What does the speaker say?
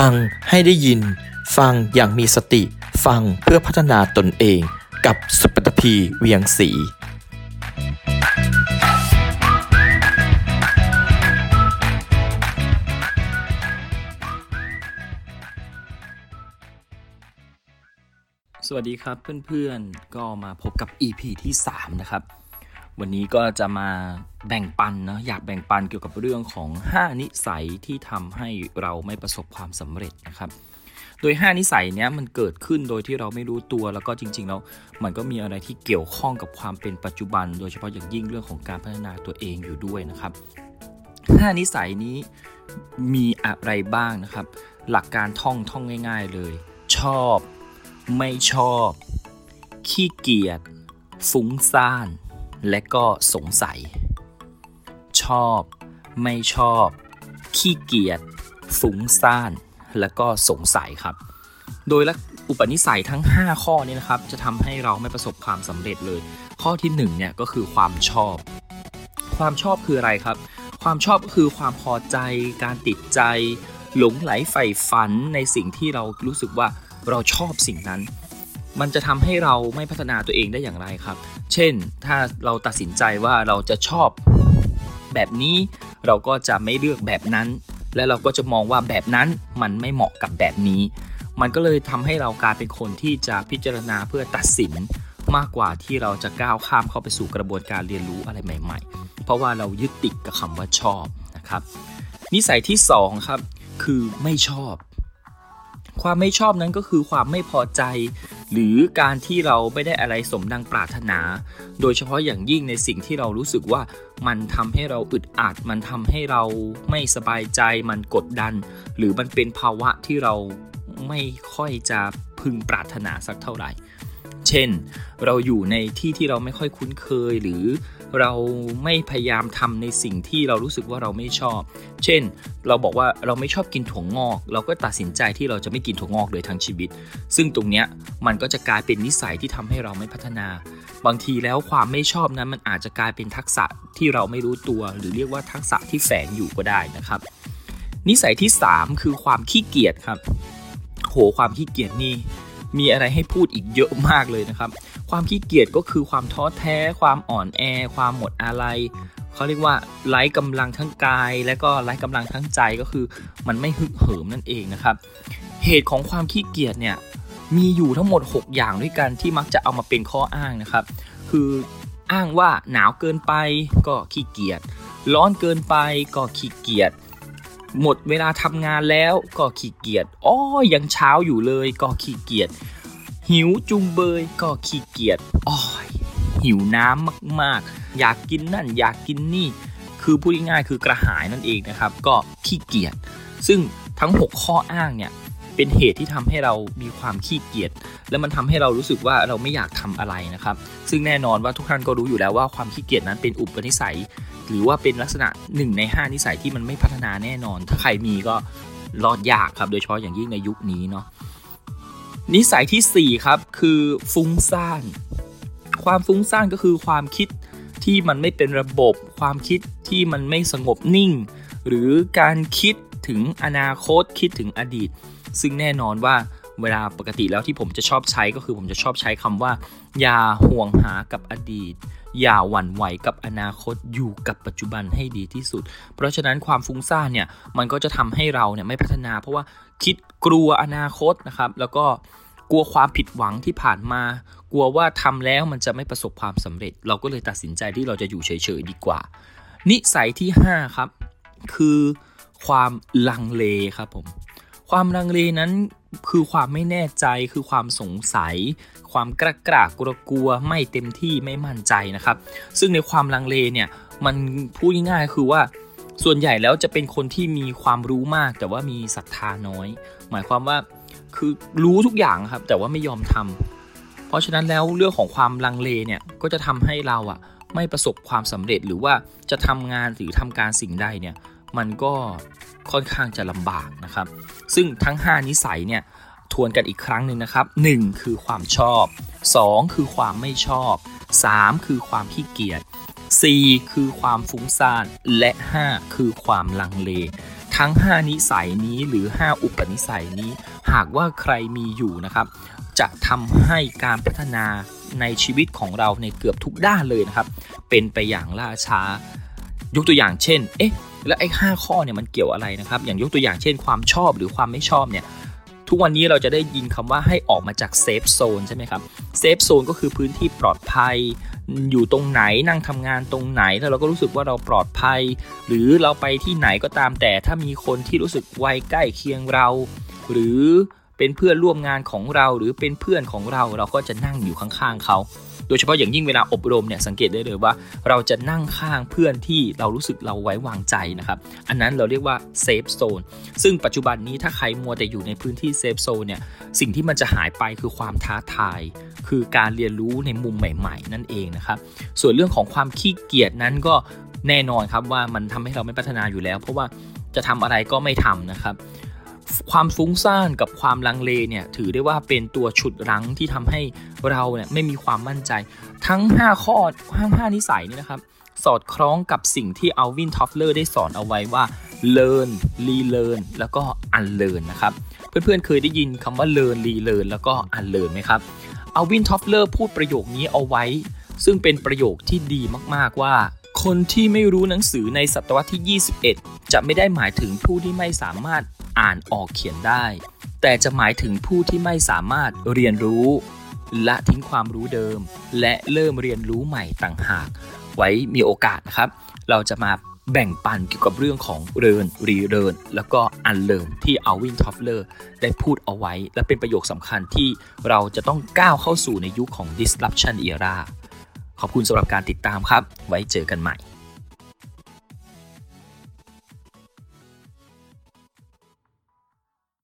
ฟังให้ได้ยิน ฟังอย่างมีสติ ฟังเพื่อพัฒนาตนเอง กับสุปตพีเวียงศรีสวัสดีครับเพื่อนๆ ก็มาพบกับ EP ที่ 3 นะครับ วันนี้ก็จะมาแบ่งปันนะอยากแบ่งปันเกี่ยวกับเรื่องของ 5 นิสัยที่ทำให้เราไม่ประสบความสำเร็จนะครับ โดย 5 นิสัยเนี้ยมันเกิดขึ้นโดยที่เราไม่รู้ตัวแล้วก็จริงๆแล้วมันก็มีอะไรที่เกี่ยวข้องกับความเป็นปัจจุบัน โดยเฉพาะอย่างยิ่งเรื่องของการพัฒนาตัวเองอยู่ด้วยนะครับ 5 นิสัยนี้มีอะไรบ้างนะครับ หลักการท่องท่องง่าย ๆเลย ชอบ ไม่ชอบ ขี้เกียจฟุ้งซ่าน และก็สงสัย ชอบ ไม่ชอบ ขี้เกียจฟุ้งซ่าน และก็สงสัยครับ โดยละอุปนิสัยทั้ง 5 ข้อนี้นะครับ จะทำให้เราไม่ประสบความสำเร็จเลย ข้อที่1เนี่ยก็คือความชอบ ความชอบคืออะไรครับ ความชอบก็คือความพอใจ การติดใจ หลงไหลใฝ่ฝันในสิ่งที่เรารู้สึกว่าเราชอบสิ่งนั้น มันจะทำให้เราไม่พัฒนาตัวเองได้อย่างไรครับ เช่น ถ้าเราตัดสินใจว่าเราจะชอบแบบนี้ เราก็จะไม่เลือกแบบนั้น และเราก็จะมองว่าแบบนั้นมันไม่เหมาะกับแบบนี้ มันก็เลยทำให้เรากลายเป็นคนที่จะพิจารณาเพื่อตัดสินมากกว่าที่เราจะก้าวข้ามเข้าไปสู่กระบวนการเรียนรู้อะไรใหม่ ๆ เพราะว่าเรายึดติดกับคำว่าชอบนะครับ นิสัยที่2ครับคือไม่ชอบ ความไม่ชอบนั้นก็คือความไม่พอใจ หรือการที่เราไม่ได้อะไรสมดังปรารถนา โดยเฉพาะอย่างยิ่งในสิ่งที่เรารู้สึกว่ามันทำให้เราอึดอัด มันทำให้เราไม่สบายใจ มันกดดัน หรือมันเป็นภาวะที่เราไม่ค่อยจะพึงปรารถนาสักเท่าไหร่ เช่น เราอยู่ในที่ที่เราไม่ค่อยคุ้นเคย หรือเราไม่พยายามทำในสิ่งที่เรารู้สึกว่าเราไม่ชอบ เช่น เราบอกว่าเราไม่ชอบกินถั่วงอก เราก็ตัดสินใจที่เราจะไม่กินถั่วงอกเลยทั้งชีวิต ซึ่งตรงเนี้ยมันก็จะกลายเป็นนิสัยที่ทำให้เราไม่พัฒนา บางทีแล้วความไม่ชอบนั้นมันอาจจะกลายเป็นทักษะที่เราไม่รู้ตัว หรือเรียกว่าทักษะที่แฝงอยู่ก็ได้นะครับ นิสัยที่ 3 คือความขี้เกียจครับ โหความขี้เกียจนี่ มีอะไรให้พูดอีกเยอะมากเลยนะครับ ความขี้เกียจก็คือความท้อแท้ ความอ่อนแอ ความหมดอะไรเขาเรียกว่าไร้กำลังทั้งกาย และก็ไร้กำลังทั้งใจก็คือ มันไม่ฮึกเหิมนั่นเองนะครับ เหตุของความขี้เกียจเนี่ยมีอยู่ทั้งหมด 6 อย่างด้วยกันที่มักจะเอามาเป็นข้ออ้างนะครับ คืออ้างว่าหนาวเกินไปก็ขี้เกียจร้อนเกินไปก็ขี้เกียจ หมดเวลาทำงานแล้วก็ขี้เกียจอ้อยังเช้าอยู่เลยก็ขี้เกียจหิวจุงเบยก็ขี้เกียจอ้อยหิวน้ำมากๆ อยากกินนั่นอยากกินนี่ คือพูดง่ายๆคือกระหายนั่นเองนะครับ ก็ขี้เกียจซึ่งทั้ง 6 ข้ออ้างเนี่ย เป็นเหตุที่ทำให้เรามีความขี้เกียจและมันทำให้เรารู้สึกว่าเราไม่อยากทำอะไรนะครับ ซึ่งแน่นอนว่าทุกท่านก็รู้อยู่แล้วว่าความขี้เกียจนั้นเป็นอุปนิสัย หรือว่าเป็นลักษณะ 1 ใน 5 นิสัยที่มันไม่พัฒนาแน่นอน ถ้าใครมีก็รอดยากครับ โดยเฉพาะอย่างยิ่งในยุคนี้เนาะนิสัยที่4ครับคือฟุ้งซ่านความฟุ้งซ่านก็คือความคิดที่มันไม่เป็นระบบ ความคิดที่มันไม่สงบนิ่ง หรือการคิด ถึงอนาคตคิดถึงอดีต ซึ่งแน่นอนว่าเวลาปกติแล้วที่ผมจะชอบใช้ก็คือผมจะชอบใช้คำว่า อย่าห่วงหากับอดีต อย่าหวั่นไหวกับอนาคตอยู่กับปัจจุบันให้ดีที่สุด เพราะฉะนั้นความฟุ้งซ่านเนี่ยมันก็จะทำให้เราเนี่ยไม่พัฒนา เพราะว่าคิดกลัวอนาคตนะครับ แล้วก็กลัวความผิดหวังที่ผ่านมา กลัวว่าทำแล้วมันจะไม่ประสบความสำเร็จ เราก็เลยตัดสินใจที่เราจะอยู่เฉยๆดีกว่า นิสัยที่ 5 ครับ คือ ความลังเลครับผม ความลังเลนั้นคือความไม่แน่ใจคือความสงสัย ความกระกรากกลัวกลัวไม่เต็มที่ไม่มั่นใจนะครับ ซึ่งในความลังเลเนี่ยมันพูดง่ายๆคือว่าส่วนใหญ่แล้วจะเป็นคนที่มีความรู้มาก แต่ว่ามีศรัทธาน้อย หมายความว่าคือรู้ทุกอย่างครับ แต่ว่าไม่ยอมทำเพราะฉะนั้นแล้วเรื่องของความลังเลเนี่ยก็จะทำให้เราอะไม่ประสบความสำเร็จหรือว่าจะทำงานหรือทำการสิ่งใดเนี่ย มันก็ค่อนข้างจะลำบากนะครับ ซึ่งทั้ง 5 นิสัยเนี่ยทวนกันอีกครั้งหนึ่งนะครับ 1 คือความชอบ 2 คือความไม่ชอบ 3 คือความขี้เกียจ 4 คือความฟุ้งซ่าน และ 5 คือความลังเล ทั้ง 5 นิสัยนี้หรือ 5 อุปนิสัยนี้ หากว่าใครมีอยู่นะครับ จะทำให้การพัฒนาในชีวิตของเราในเกือบทุกด้านเลยนะครับ เป็นไปอย่างล่าช้ายกตัวอย่างเช่น เอ๊ะ แล้วไอ้ห้าข้อเนี่ยมันเกี่ยวอะไรนะครับ อย่างยกตัวอย่างเช่นความชอบหรือความไม่ชอบเนี่ยทุกวันนี้เราจะได้ยินคำว่าให้ออกมาจาก safe zone ใช่ไหมครับ safe zone ก็คือพื้นที่ปลอดภัย อยู่ตรงไหนนั่งทำงานตรงไหนแล้วเราก็รู้สึกว่าเราปลอดภัย หรือเราไปที่ไหนก็ตามแต่ถ้ามีคนที่รู้สึกวัยใกล้เคียงเรา หรือเป็นเพื่อนร่วมงานของเราหรือเป็นเพื่อนของเราเราก็จะนั่งอยู่ข้างๆเขา โดยเฉพาะอย่างยิ่งเวลาอบรมเนี่ยสังเกตได้เลยว่า เราจะนั่งข้างเพื่อนที่เรารู้สึกเราไว้วางใจนะครับ อันนั้นเราเรียกว่า safe zone ซึ่งปัจจุบันนี้ถ้าใครมัวแต่อยู่ในพื้นที่ safe zone เนี่ยสิ่งที่มันจะหายไปคือความท้าทาย คือการเรียนรู้ในมุมใหม่ ๆ นั่นเองนะครับ ส่วนเรื่องของความขี้เกียจนั้นก็แน่นอนครับว่ามันทำให้เราไม่พัฒนาอยู่แล้ว เพราะว่าจะทำอะไรก็ไม่ทำนะครับ ความฟุ้งซ่านกับความลังเลเนี่ยถือได้ว่าเป็นตัวฉุดรั้งที่ทำให้เราเนี่ยไม่มีความมั่นใจ ทั้ง 5 ข้อทั้ง5นิสัยนี่นะครับ สอดคล้องกับสิ่งที่อัลวินทอฟเลอร์ได้สอนเอาไว้ว่า learn relearn แล้วก็ unlearn นะครับ เพื่อนๆเคยได้ยินคำว่า learn relearn แล้วก็ unlearn ไหมครับอัลวินทอฟเลอร์พูดประโยคนี้เอาไว้ ซึ่งเป็นประโยคที่ดีมากๆว่าคนที่ไม่รู้หนังสือในศตวรรษที่ 21 จะไม่ได้หมายถึงผู้ที่ไม่สามารถ อ่านออกเขียนได้ แต่จะหมายถึงผู้ที่ไม่สามารถเรียนรู้ ละทิ้งความรู้เดิม และเริ่มเรียนรู้ใหม่ต่างหาก ไว้มีโอกาสนะครับ เราจะมาแบ่งปันเกี่ยวกับเรื่องของ learn relearn แล้วก็ unlearn ที่อัลวินทอฟเลอร์ได้พูดเอาไว้ และเป็นประโยคสำคัญที่เราจะต้องก้าวเข้าสู่ในยุคของ disruption era ขอบคุณสำหรับการติดตามครับ ไว้เจอกันใหม่